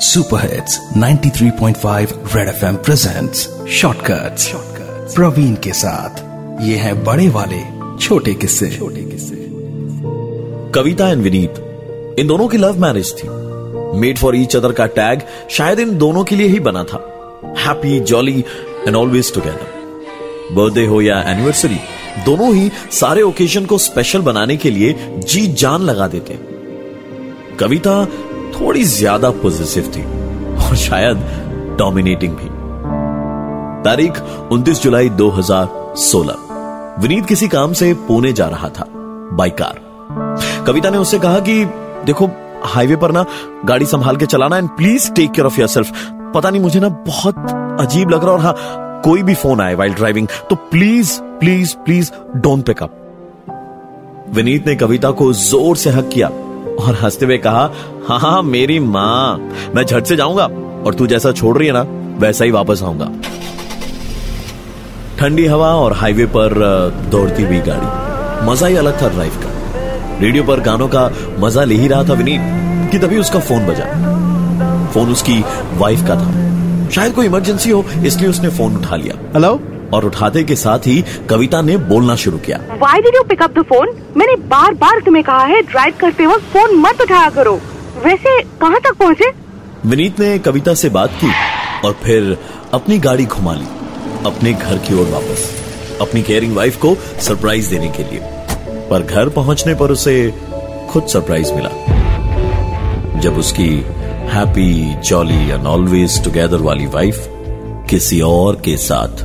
Super hits 93.5 Red FM presents shortcuts Praveen के साथ। ये है बड़े वाले छोटे किस्से। छोटे किस्से। कविता एंड विनीत इन दोनों की लव मैरिज थी। मेड फॉर ईच अदर का टैग शायद इन दोनों के लिए ही बना था। Happy jolly and always together birthday हो या एनिवर्सरी दोनों ही सारे ओकेजन को स्पेशल बनाने के लिए जी जान लगा देते कविता थोड़ी ज़्यादा पॉजिटिव थी, और शायद डोमिनेटिंग भी। तारीख 29 जुलाई 2016 विनीत किसी काम से पुणे जा रहा था बाई कार कविता ने उससे कहा कि, देखो हाईवे पर ना गाड़ी संभाल के चलाना and please take care of your पता नहीं, मुझे ना बहुत अजीब लग रहा और हाँ कोई भी फ़ोन आए वाइल ड्राइविंग तो please please please don't pick up Vineet ने कविता को ज़ोर से हक किया। और हँसते हुए कहा हाँ हाँ मेरी माँ, मैं झट से जाऊँगा और तू जैसा छोड़ रही है ना, वैसा ही वापस आऊँगा। ठंडी हवा और हाईवे पर दौड़ती हुई गाड़ी। मज़ा ही अलग था ड्राइव का। रेडियो पर गानों का मज़ा ले ही रहा था विनीत, कि तभी उसका फ़ोन बजा। फ़ोन उसकी वाइफ का था। शायद कोई इमरजेंसी हो, इसलिए उसने फ़ोन उठा लिया। हेलो और उठाते के साथ ही कविता ने बोलना शुरू किया। Why did you pick up the phone मैंने बार बार तुम्हें कहा है ड्राइव करते वक्त फ़ोन मत उठाया करो। वैसे कहाँ तक पहुँचे? विनीत ने कविता से बात की और फिर अपनी गाड़ी घुमा ली अपने घर की ओर वापस अपनी केयरिंग वाइफ को सरप्राइज़ देने के लिए। पर घर पहुँचने पर उसे खुद सरप्राइज़ मिला। जब उसकी happy jolly and always together वाली वाइफ किसी और के साथ